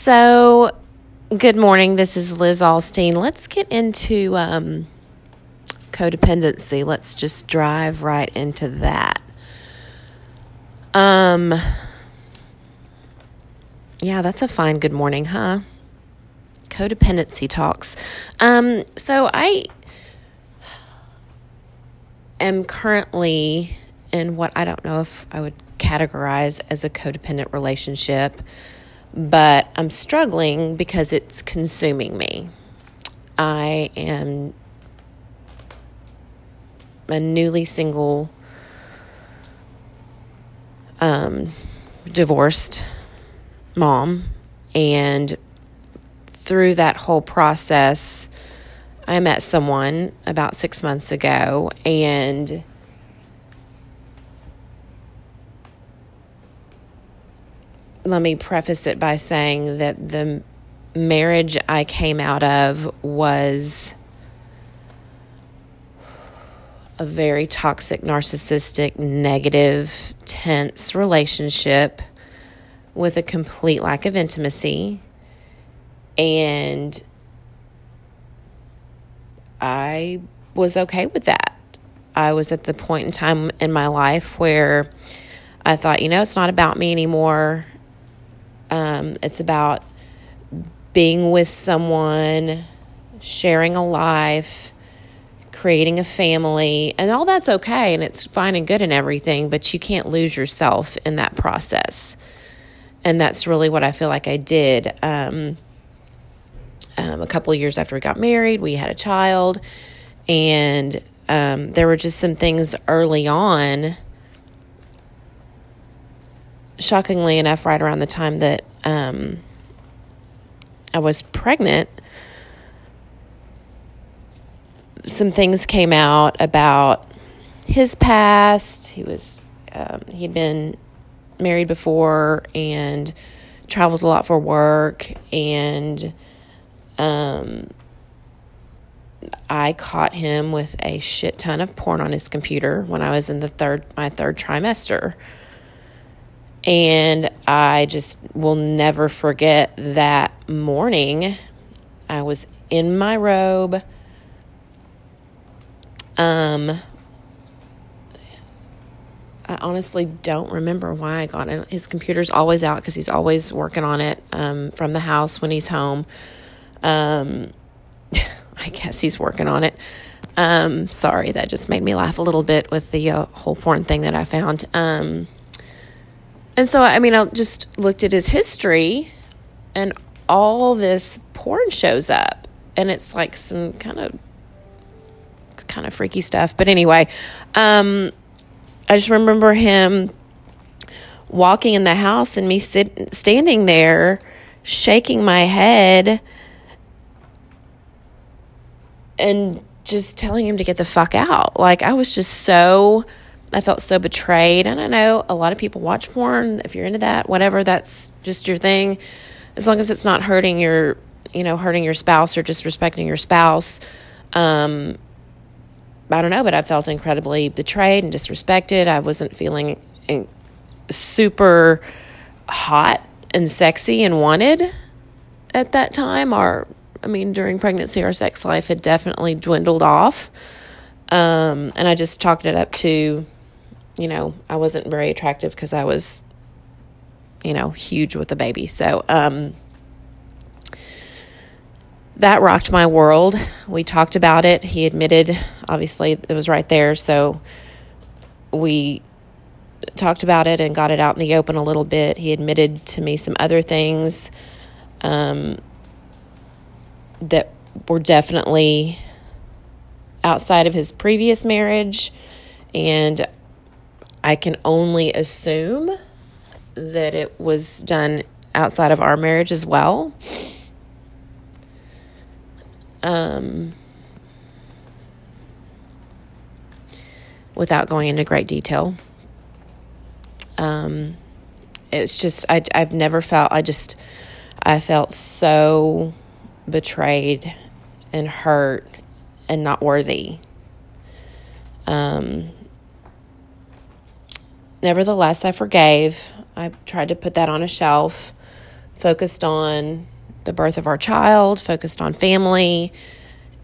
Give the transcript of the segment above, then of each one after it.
So, good morning. This is Liz Alstein. Let's get into um, codependency. Let's just drive right into that. Um, yeah, that's a fine good morning, huh? Codependency talks. Um, so I am currently in what I don't know if I would categorize as a codependent relationship, but I'm struggling because it's consuming me. I am a newly single, um, divorced mom, and through that whole process, I met someone about six months ago, and let me preface it by saying that the marriage I came out of was a very toxic, narcissistic, negative, tense relationship with a complete lack of intimacy. And I was okay with that. I was at the point in time in my life where I thought, you know, it's not about me anymore. Um, it's about being with someone, sharing a life, creating a family, and all that's okay and it's fine and good and everything, but you can't lose yourself in that process. And that's really what I feel like I did. Um, um, a couple years after we got married, we had a child, and um, there were just some things early on shockingly enough, right around the time that um, I was pregnant, some things came out about his past. He was um, he'd been married before and traveled a lot for work, and um, I caught him with a shit ton of porn on his computer when I was in the third my third trimester. And I just will never forget that morning. I was in my robe. Um, I honestly don't remember why I got it. His computer's always out because he's always working on it um, from the house when he's home. Um, I guess he's working on it. Um, sorry, that just made me laugh a little bit with the uh, whole porn thing that I found. Um, and so, I mean, I just looked at his history and all this porn shows up. And it's like some kind of kind of freaky stuff. But anyway, um, I just remember him walking in the house and me sit, standing there shaking my head and just telling him to get the fuck out. Like I was just so I felt so betrayed. And I know a lot of people watch porn. If you're into that, whatever, that's just your thing. As long as it's not hurting your, you know, hurting your spouse or disrespecting your spouse. Um, I don't know, but I felt incredibly betrayed and disrespected. I wasn't feeling super hot and sexy and wanted at that time. Our, I mean, during pregnancy, our sex life had definitely dwindled off. Um, and I just chalked it up to you know, I wasn't very attractive because I was, you know, huge with a baby. So, um, that rocked my world. We talked about it. He admitted, obviously, it was right there. So we talked about it and got it out in the open a little bit. He admitted to me some other things um, that were definitely outside of his previous marriage. And I can only assume that it was done outside of our marriage as well. Um, without going into great detail. Um, it's just I I've never felt I just I felt so betrayed and hurt and not worthy. Um, Nevertheless, I forgave. I tried to put that on a shelf focused on the birth of our child, focused on family.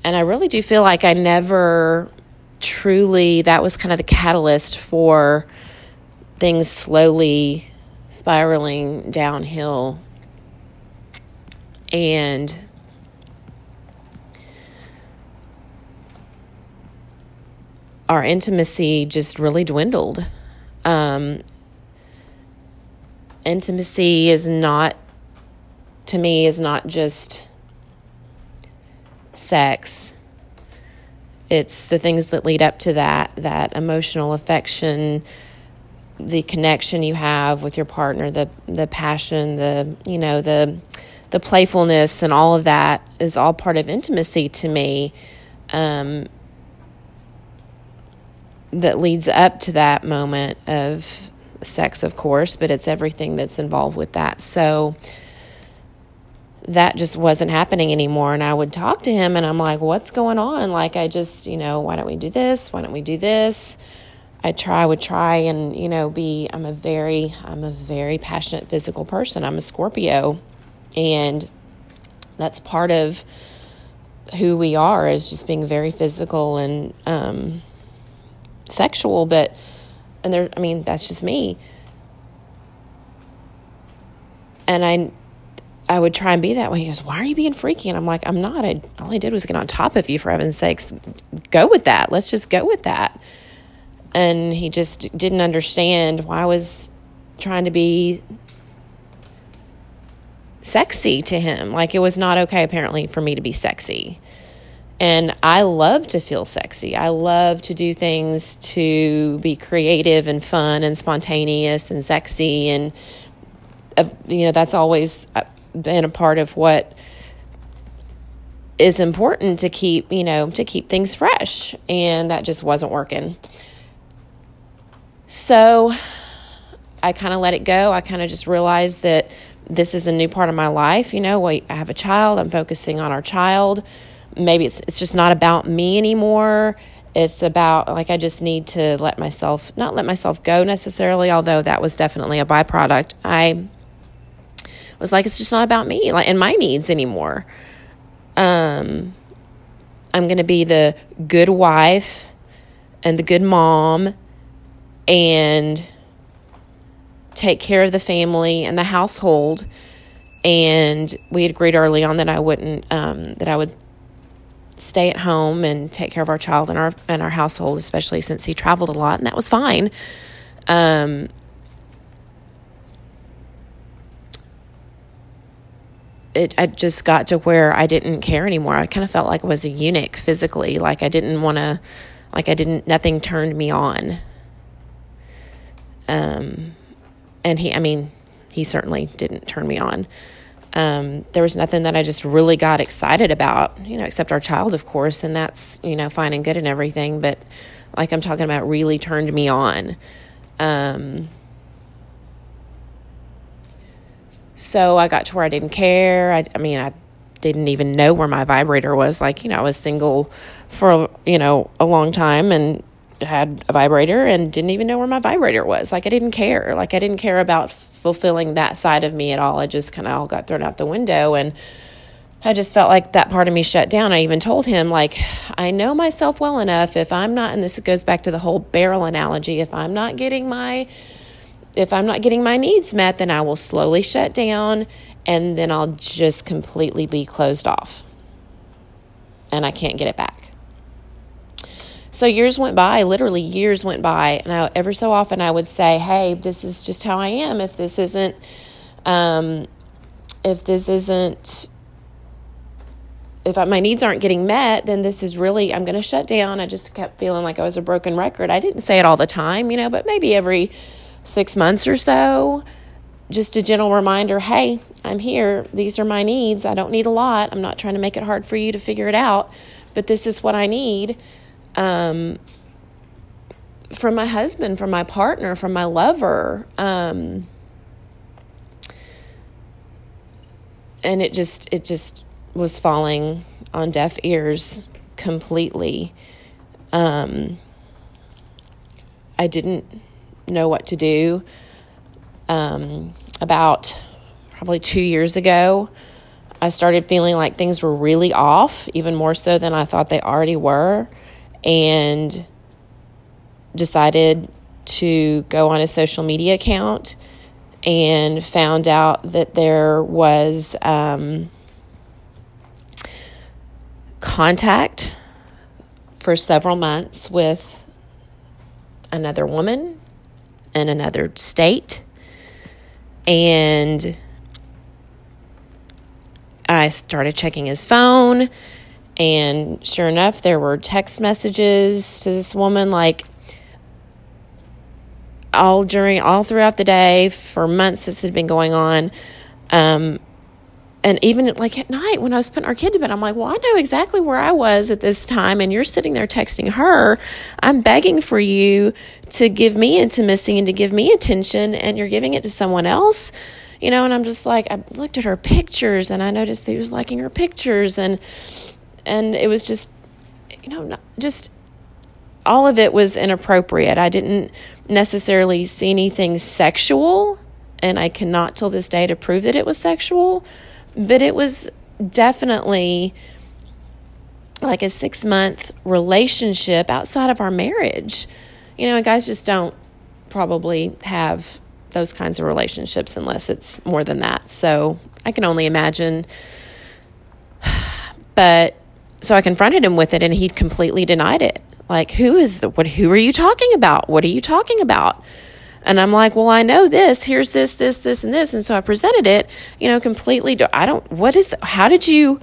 And I really do feel like I never truly, that was kind of the catalyst for things slowly spiraling downhill. And our intimacy just really dwindled. Um, intimacy is not to me is not just sex. It's the things that lead up to that that emotional affection the connection you have with your partner the the passion the you know the the playfulness and all of that is all part of intimacy to me. Um, that leads up to that moment of sex, of course, but it's everything that's involved with that. So that just wasn't happening anymore. And I would talk to him and I'm like, what's going on? Like, I just, you know, why don't we do this? Why don't we do this? I try, I would try and, you know, be, I'm a very, I'm a very passionate physical person. I'm a Scorpio. And that's part of who we are is just being very physical and, um, sexual, but and there I mean, that's just me. And I I would try and be that way. He goes, Why are you being freaky? And I'm like, I'm not. I, all I did was get on top of you, for heaven's sakes. Go with that. Let's just go with that. And he just didn't understand why I was trying to be sexy to him. Like it was not okay, apparently, for me to be sexy. And I love to feel sexy. I love to do things to be creative and fun and spontaneous and sexy. And, uh, you know, that's always uh, been a part of what is important to keep, you know, to keep things fresh. And that just wasn't working. So I kind of let it go. I kind of just realized that this is a new part of my life. You know, I have a child, I'm focusing on our child maybe it's it's just not about me anymore. It's about like i just need to let myself not let myself go necessarily although that was definitely a byproduct. I was like it's just not about me like and my needs anymore. Um i'm going to be the good wife and the good mom and take care of the family and the household. And we had agreed early on that I wouldn't um, that I would stay at home and take care of our child and our and our household, especially since he traveled a lot, and that was fine. Um, it I just got to where I didn't care anymore. I kind of felt like I was a eunuch physically, like I didn't want to, like I didn't. Nothing turned me on. Um, and he, I mean, he certainly didn't turn me on. Um, there was nothing that I just really got excited about, you know, except our child, of course, and that's, you know, fine and good and everything. But like I'm talking about, really turned me on. Um, so I got to where I didn't care. I, I mean, I didn't even know where my vibrator was. Like, you know, I was single for, you know, a long time and had a vibrator and didn't even know where my vibrator was. Like I didn't care. Like I didn't care about fulfilling that side of me at all. I just kind of all got thrown out the window and I just felt like that part of me shut down. I even told him like I know myself well enough if I'm not and this goes back to the whole barrel analogy, if I'm not getting my if I'm not getting my needs met, then I will slowly shut down and then I'll just completely be closed off. And I can't get it back. So years went by, literally years went by, and I, ever so often I would say, "Hey, this is just how I am. If this isn't, um, if this isn't." If I, my needs aren't getting met, then this is really, I'm going to shut down. I just kept feeling like I was a broken record. I didn't say it all the time, you know, but maybe every six months or so, just a gentle reminder hey, I'm here. These are my needs. I don't need a lot. I'm not trying to make it hard for you to figure it out, but this is what I need um, from my husband, from my partner, from my lover. Um, and it just it just was falling on deaf ears completely. Um, I didn't know what to do. Um, about probably two years ago, I started feeling like things were really off, even more so than I thought they already were, and decided to go on a social media account and found out that there was um, contact for several months with another woman in another state. And I started checking his phone, and sure enough, there were text messages to this woman like, all during all throughout the day for months this had been going on um, and even like at night when I was putting our kid to bed, I'm like, well, I know exactly where I was at this time, and you're sitting there texting her. I'm begging for you to give me intimacy and to give me attention, and you're giving it to someone else, you know. And I'm just like, I looked at her pictures, and I noticed that he was liking her pictures, and and it was just, you know, not, just all of it was inappropriate. I didn't necessarily see anything sexual, and I cannot till this day to prove that it was sexual but it was definitely like a six month relationship outside of our marriage. You know, guys just don't probably have those kinds of relationships unless it's more than that. So I can only imagine. But so I confronted him with it and he completely denied it. Like, who is the, what, who are you talking about? What are you talking about? And I'm like, well, I know this. Here's this, this, this, and this. And so I presented it, you know, completely. I don't, what is, the, how did you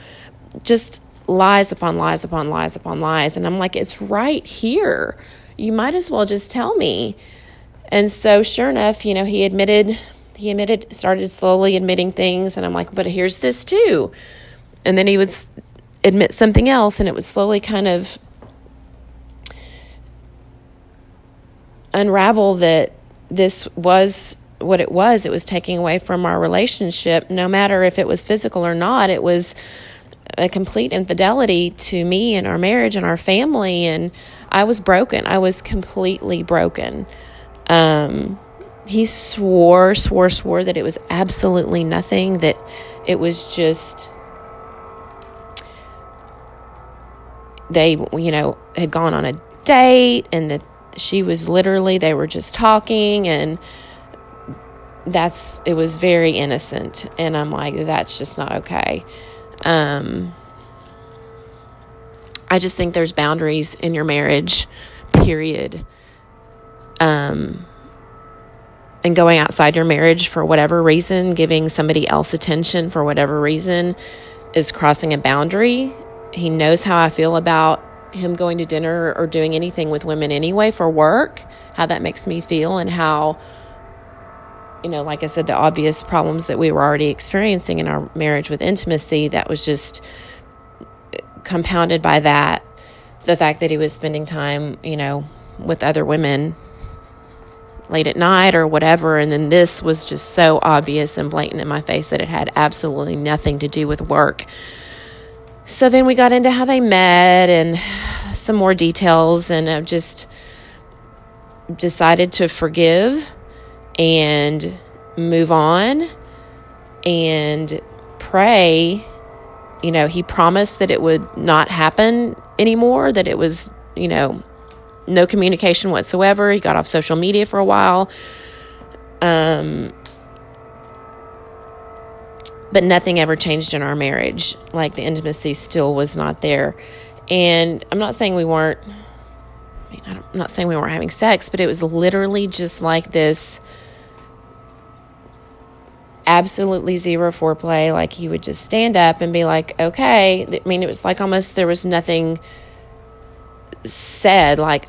just lies upon lies upon lies upon lies? And I'm like, it's right here. You might as well just tell me. And so, sure enough, you know, he admitted, he admitted, started slowly admitting things. And I'm like, but here's this too. And then he would admit something else, and it would slowly kind of unravel that this was what it was. It was taking away from our relationship, no matter if it was physical or not. It was a complete infidelity to me and our marriage and our family. And I was broken. I was completely broken. Um, he swore, swore, swore that it was absolutely nothing, that it was just. They, you know, had gone on a date and that she was literally they were just talking and that's it was very innocent. And i'm like that's just not okay. Um i just think there's boundaries in your marriage period. Um and going outside your marriage for whatever reason giving somebody else attention for whatever reason is crossing a boundary he knows how i feel about him going to dinner or doing anything with women anyway for work, how that makes me feel, and how, you know, like I said, the obvious problems that we were already experiencing in our marriage with intimacy that was just compounded by that. The fact that he was spending time, you know, with other women late at night or whatever. And then this was just so obvious and blatant in my face that it had absolutely nothing to do with work so then we got into how they met and some more details, and I've just decided to forgive and move on and pray. You know, he promised that it would not happen anymore, that it was, you know, no communication whatsoever. He got off social media for a while. Um, but nothing ever changed in our marriage. Like the intimacy still was not there. And I'm not saying we weren't, I mean, I'm not saying we weren't having sex, but it was literally just like this absolutely zero foreplay. Like he would just stand up and be like, okay. I mean, it was like almost there was nothing said. Like,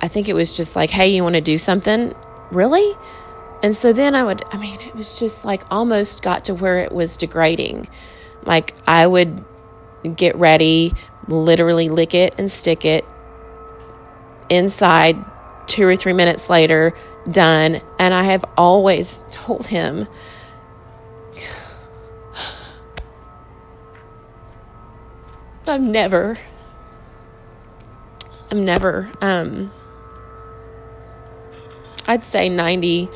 I think it was just like, hey, you want to do something? Really? And so then I would, I mean, it was just like almost got to where it was degrading. Like I would get ready, literally lick it and stick it inside two or three minutes later, done. And I have always told him, I'm never, I'm never, um, I'd say 90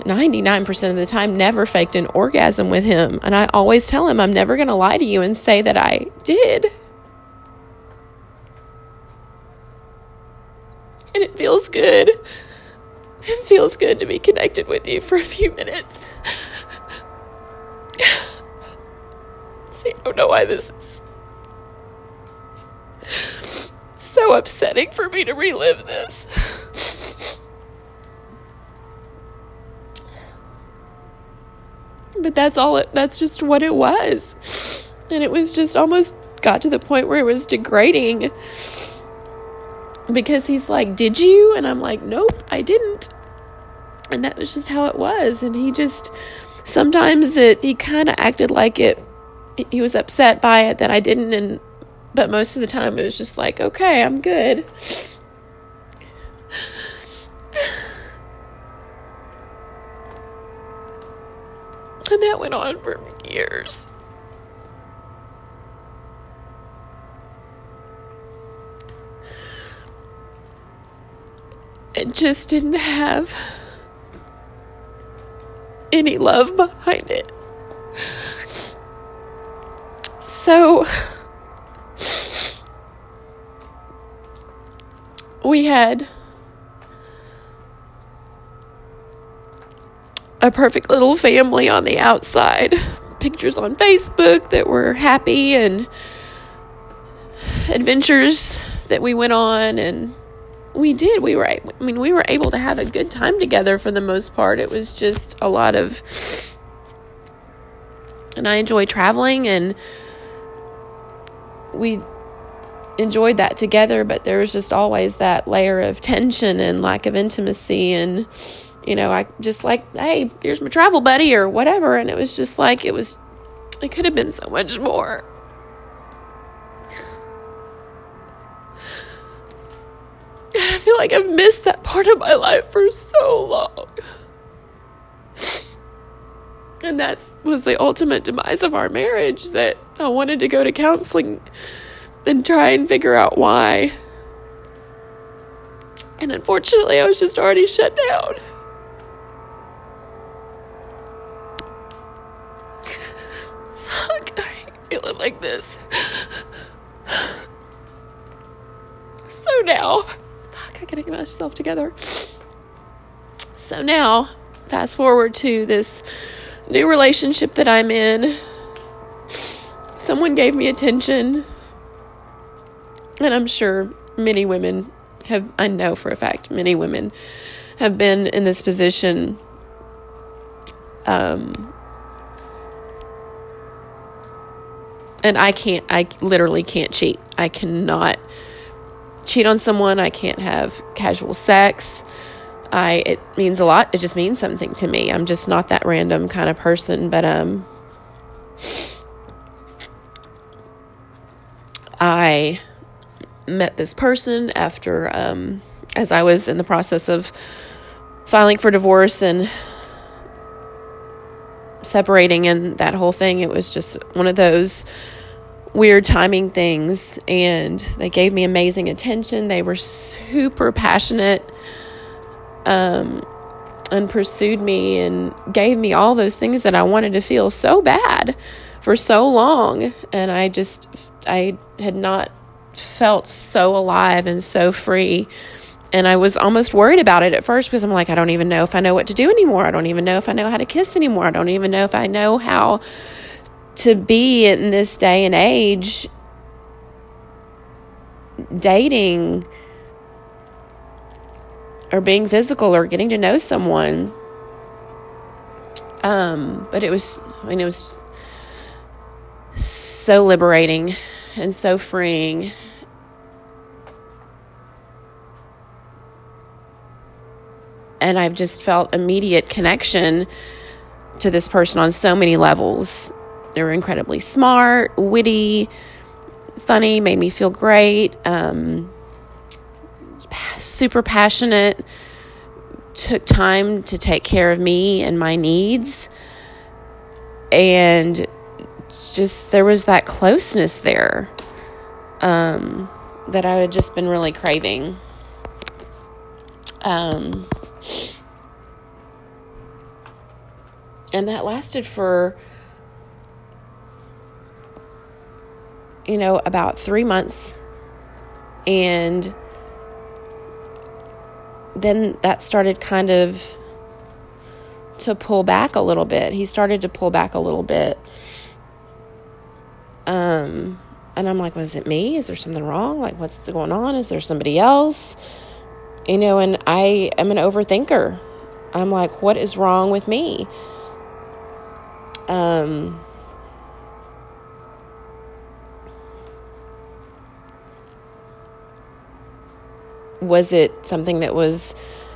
99% of the time never faked an orgasm with him. And I always tell him, I'm never going to lie to you and say that I did. And it feels good. It feels good to be connected with you for a few minutes. See, I don't know why this is so upsetting for me to relive this. But that's all it, that's just what it was. And it was just almost got to the point where it was degrading because he's like, Did you? And I'm like, Nope, I didn't. And that was just how it was. And he just, sometimes it, he kind of acted like it, he was upset by it that I didn't. And, but most of the time it was just like, Okay, I'm good. And that went on for years. It just didn't have any love behind it. So we had a perfect little family on the outside. Pictures on Facebook that were happy and adventures that we went on and we did we were i mean we were able to have a good time together for the most part it was just a lot of and i enjoy traveling and we enjoyed that together but there was just always that layer of tension and lack of intimacy and you know i just like hey here's my travel buddy or whatever and it was just like it was it could have been so much more And I feel like I've missed that part of my life for so long. And that was the ultimate demise of our marriage that I wanted to go to counseling and try and figure out why. And unfortunately, I was just already shut down. Fuck, I hate feeling like this. So now. fuck, I gotta get myself together. So now, fast forward to this new relationship that I'm in. Someone gave me attention, and I'm sure many women have, I know for a fact, many women have been in this position. Um, and I can't, I literally can't cheat. I cannot cheat on someone. I can't have casual sex. I it means a lot. It just means something to me. I'm just not that random kind of person, but um I met this person after um as I was in the process of filing for divorce and separating and that whole thing. It was just one of those weird timing things and they gave me amazing attention. They were super passionate um, and pursued me and gave me all those things that i wanted to feel so bad for so long. And i just i had not felt so alive and so free. And i was almost worried about it at first because i'm like i don't even know if i know what to do anymore. I don't even know if i know how to kiss anymore. I don't even know if i know how to be in this day and age dating or being physical or getting to know someone. Um but it was i mean it was so liberating and so freeing. And i've just felt immediate connection to this person on so many levels they were incredibly smart, witty, funny, made me feel great, um, super passionate, took time to take care of me and my needs. And just there was that closeness there um, that I had just been really craving. Um, And that lasted for, you know, about three months. And then that started kind of to pull back a little bit. He started to pull back a little bit. Um, and I'm like, was it me? Is there something wrong? Like, what's going on? Is there somebody else? You know, and I am an overthinker. I'm like, what is wrong with me? Um, was it something that was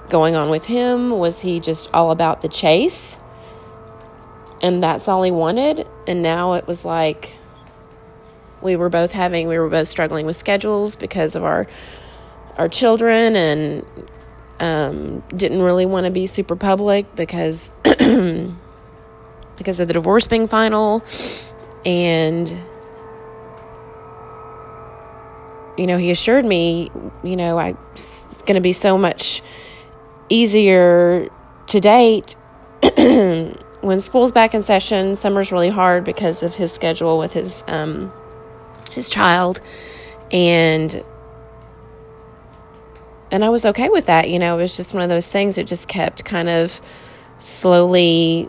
going on with him? Was he just all about the chase? And that's all he wanted. And now it was like we were both having, we were both struggling with schedules because of our our children and um, didn't really want to be super public because because of the divorce being final and you know he assured me you know I, it's going to be so much easier to date when school's back in session. Summer's really hard because of his schedule with his um, his child, and and I was okay with that. You know, it was just one of those things that just kept kind of slowly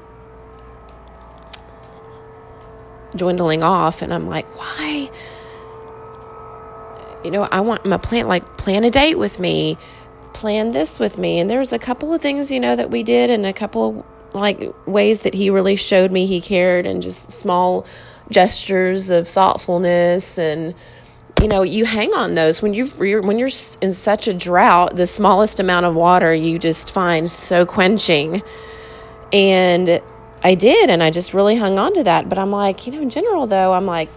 dwindling off, and I'm like, why? You know, I want my plant, like plan a date with me plan this with me. And there was a couple of things, you know, that we did and a couple like ways that he really showed me he cared and just small gestures of thoughtfulness. And you know you hang on those. When you are when you're in such a drought the smallest amount of water you just find so quenching. And I did and I just really hung on to that. But I'm like you know in general though I'm like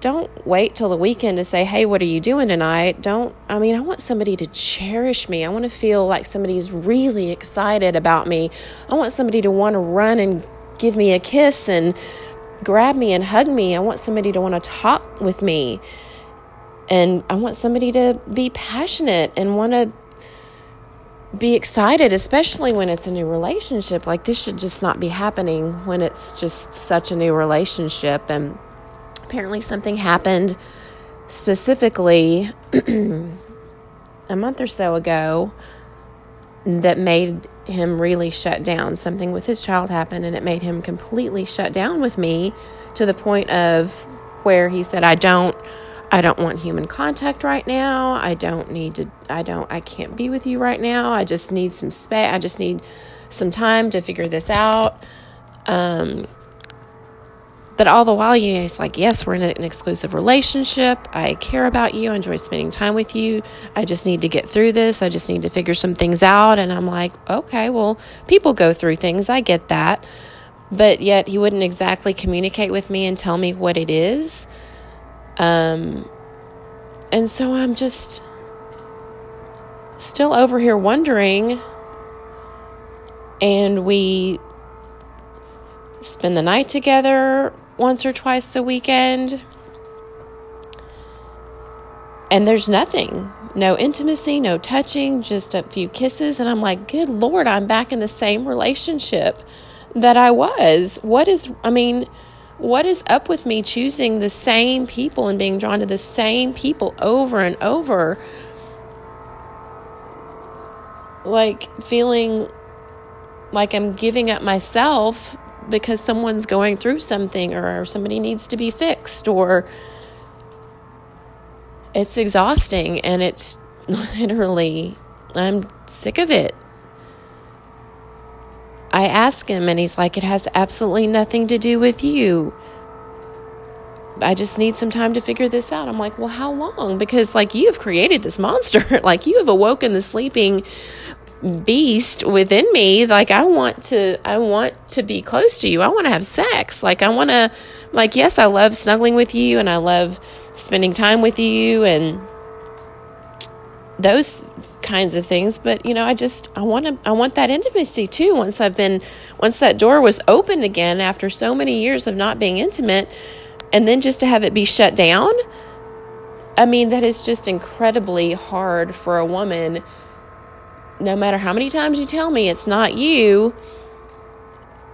don't wait till the weekend to say, hey, what are you doing tonight? Don't, I mean, I want somebody to cherish me. I want to feel like somebody's really excited about me. I want somebody to want to run and give me a kiss and grab me and hug me. I want somebody to want to talk with me. And I want somebody to be passionate and want to be excited, especially when it's a new relationship. Like, this should just not be happening when it's just such a new relationship. And, apparently something happened specifically a month or so ago that made him really shut down. Something with his child happened and it made him completely shut down with me to the point of where he said, I don't. I don't want human contact right now. I don't need to I don't I can't be with you right now. I just need some space. I just need some time to figure this out. Um but all the while, you know, it's like, yes, we're in an exclusive relationship. I care about you. I enjoy spending time with you. I just need to get through this. I just need to figure some things out. And I'm like, okay, well, people go through things. I get that. But yet, he wouldn't exactly communicate with me and tell me what it is. Um, and so I'm just still over here wondering. And we spend the night together once or twice a weekend. And there's nothing no intimacy, no touching, just a few kisses. And I'm like, good Lord, I'm back in the same relationship that I was. What is, I mean, what is up with me choosing the same people and being drawn to the same people over and over? Like feeling like I'm giving up myself because someone's going through something or somebody needs to be fixed or it's exhausting and it's literally I'm sick of it. I ask him and he's like it has absolutely nothing to do with you. I just need some time to figure this out. I'm like, "Well, how long?" Because like you have created this monster. like you have awoken the sleeping beast within me like i want to i want to be close to you. I want to have sex. Like i want to like yes i love snuggling with you and i love spending time with you and those kinds of things but you know i just i want to i want that intimacy too. Once i've been once that door was opened again after so many years of not being intimate and then just to have it be shut down i mean that is just incredibly hard for a woman no matter how many times you tell me it's not you,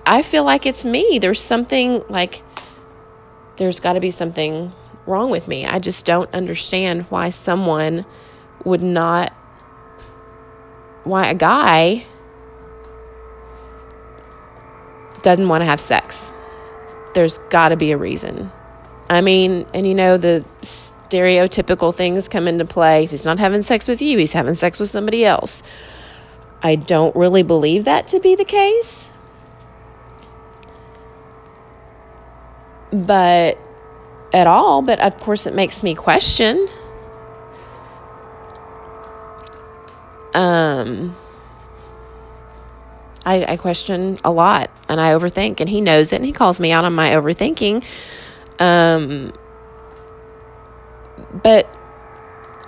I feel like it's me. There's something like there's got to be something wrong with me. I just don't understand why someone would not why a guy doesn't want to have sex. There's got to be a reason. I mean, and you know, the stereotypical things come into play. If he's not having sex with you, he's having sex with somebody else. I don't really believe that to be the case. But at all, but of course it makes me question. Um I, I question a lot and I overthink and he knows it and he calls me out on my overthinking. Um but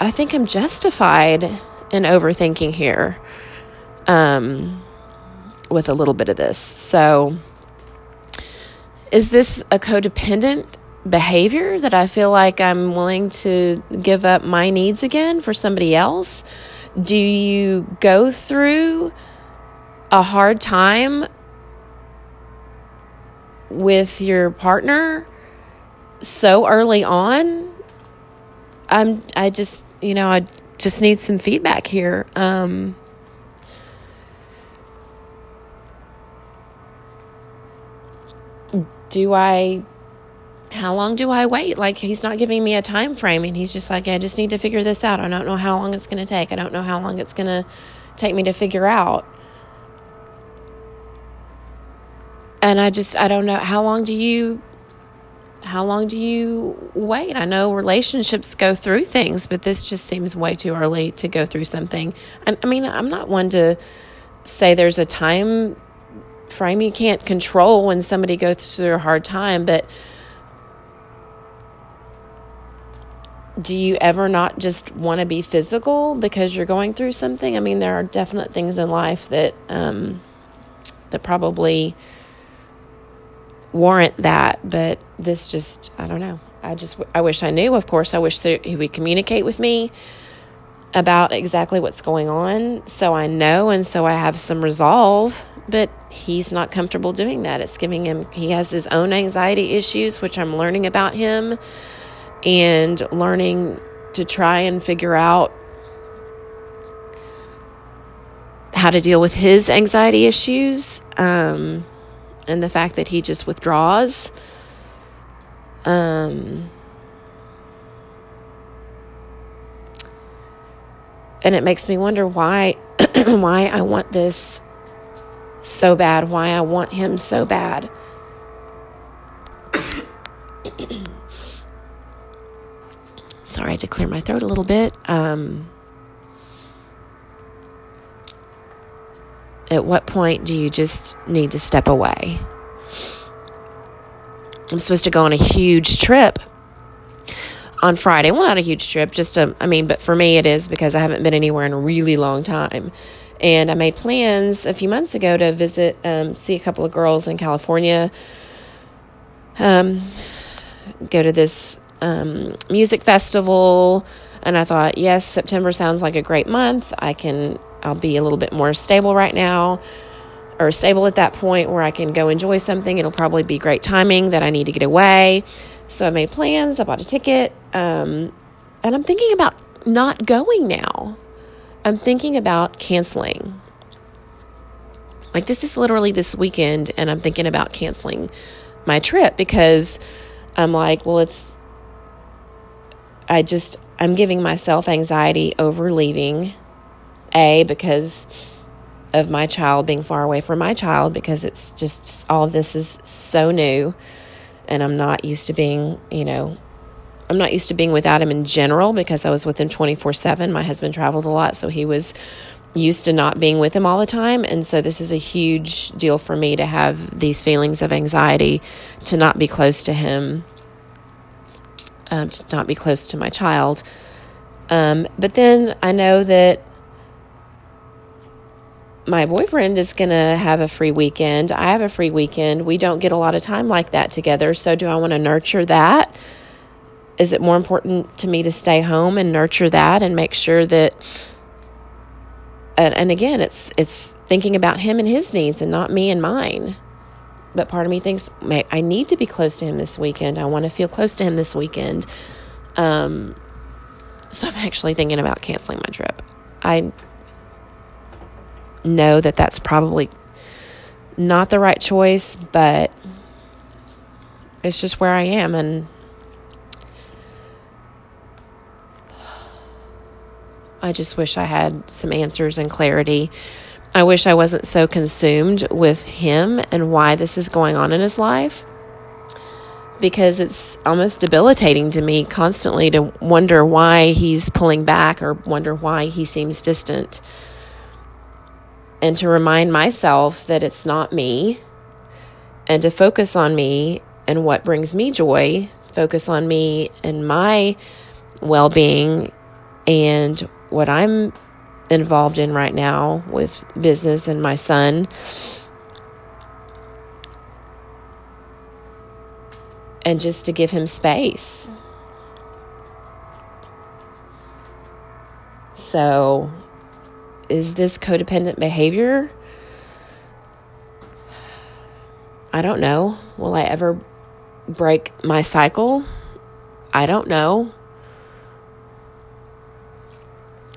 I think I'm justified in overthinking here um, with a little bit of this. So, is this a codependent behavior that I feel like I'm willing to give up my needs again for somebody else? Do you go through a hard time with your partner so early on I'm I just you know I just need some feedback here. Um, do I how long do I wait? Like he's not giving me a time frame and he's just like I just need to figure this out. I don't know how long it's going to take. I don't know how long it's going to take me to figure out. And I just I don't know how long do you how long do you wait? I know relationships go through things, but this just seems way too early to go through something. And I mean, I'm not one to say there's a time frame you can't control when somebody goes through a hard time, but do you ever not just want to be physical because you're going through something? I mean, there are definite things in life that um, that probably warrant that, but this just, I don't know. I just, I wish I knew. Of course, I wish that he would communicate with me about exactly what's going on so I know and so I have some resolve. But he's not comfortable doing that. It's giving him, he has his own anxiety issues, which I'm learning about him and learning to try and figure out how to deal with his anxiety issues. Um, and the fact that he just withdraws. Um, and it makes me wonder why why I want this so bad, why I want him so bad. Sorry, to clear my throat a little bit. Um, at what point do you just need to step away? I'm supposed to go on a huge trip on Friday. Well, not a huge trip, just a, I mean, but for me it is because I haven't been anywhere in a really long time. And I made plans a few months ago to visit, um, see a couple of girls in California, um, go to this um, music festival. And I thought, yes, September sounds like a great month. I can I'll be a little bit more stable right now or stable at that point where I can go enjoy something. It'll probably be great timing that I need to get away. So I made plans, I bought a ticket, um, and I'm thinking about not going now. I'm thinking about canceling. Like, this is literally this weekend, and I'm thinking about canceling my trip because I'm like, well, it's, I just, I'm giving myself anxiety over leaving a, because of my child being far away from my child, because it's just all of this is so new and I'm not used to being, you know, I'm not used to being without him in general because I was with him 24 7. My husband traveled a lot, so he was used to not being with him all the time. And so this is a huge deal for me to have these feelings of anxiety, to not be close to him, um, to not be close to my child. Um, but then I know that my boyfriend is going to have a free weekend. I have a free weekend. We don't get a lot of time like that together. So, do I want to nurture that? Is it more important to me to stay home and nurture that and make sure that and, and again, it's it's thinking about him and his needs and not me and mine. but part of me thinks I need to be close to him this weekend. I want to feel close to him this weekend. Um, so I'm actually thinking about canceling my trip. I know that that's probably not the right choice, but it's just where I am. And I just wish I had some answers and clarity. I wish I wasn't so consumed with him and why this is going on in his life because it's almost debilitating to me constantly to wonder why he's pulling back or wonder why he seems distant. And to remind myself that it's not me and to focus on me and what brings me joy, focus on me and my well being and what I'm involved in right now with business and my son and just to give him space. So, is this codependent behavior? I don't know. Will I ever break my cycle? I don't know.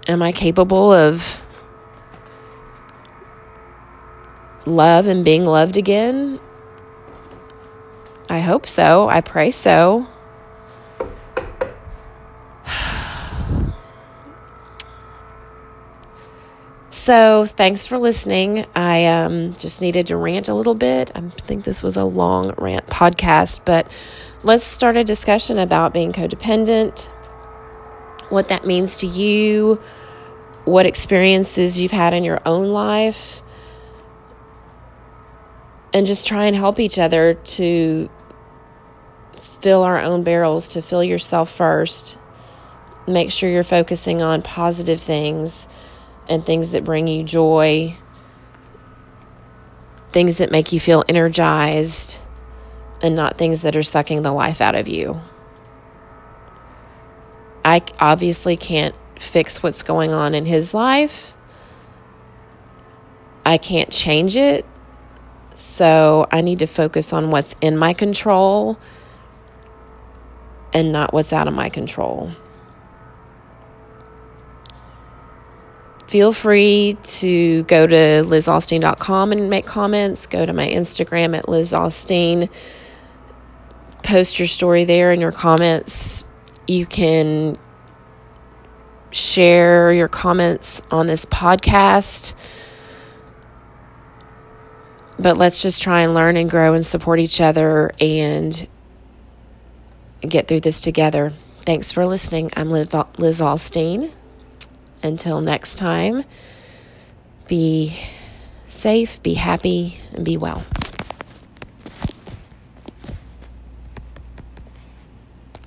Am I capable of love and being loved again? I hope so. I pray so. So, thanks for listening. I um, just needed to rant a little bit. I think this was a long rant podcast, but let's start a discussion about being codependent, what that means to you, what experiences you've had in your own life, and just try and help each other to fill our own barrels, to fill yourself first. Make sure you're focusing on positive things and things that bring you joy, things that make you feel energized, and not things that are sucking the life out of you. I obviously can't fix what's going on in his life. I can't change it. So I need to focus on what's in my control and not what's out of my control. Feel free to go to lizaustin.com and make comments. Go to my Instagram at lizaustin. Post your story there and your comments. You can share your comments on this podcast. But let's just try and learn and grow and support each other and get through this together. Thanks for listening. I'm Liz Austin. Until next time, be safe, be happy, and be well.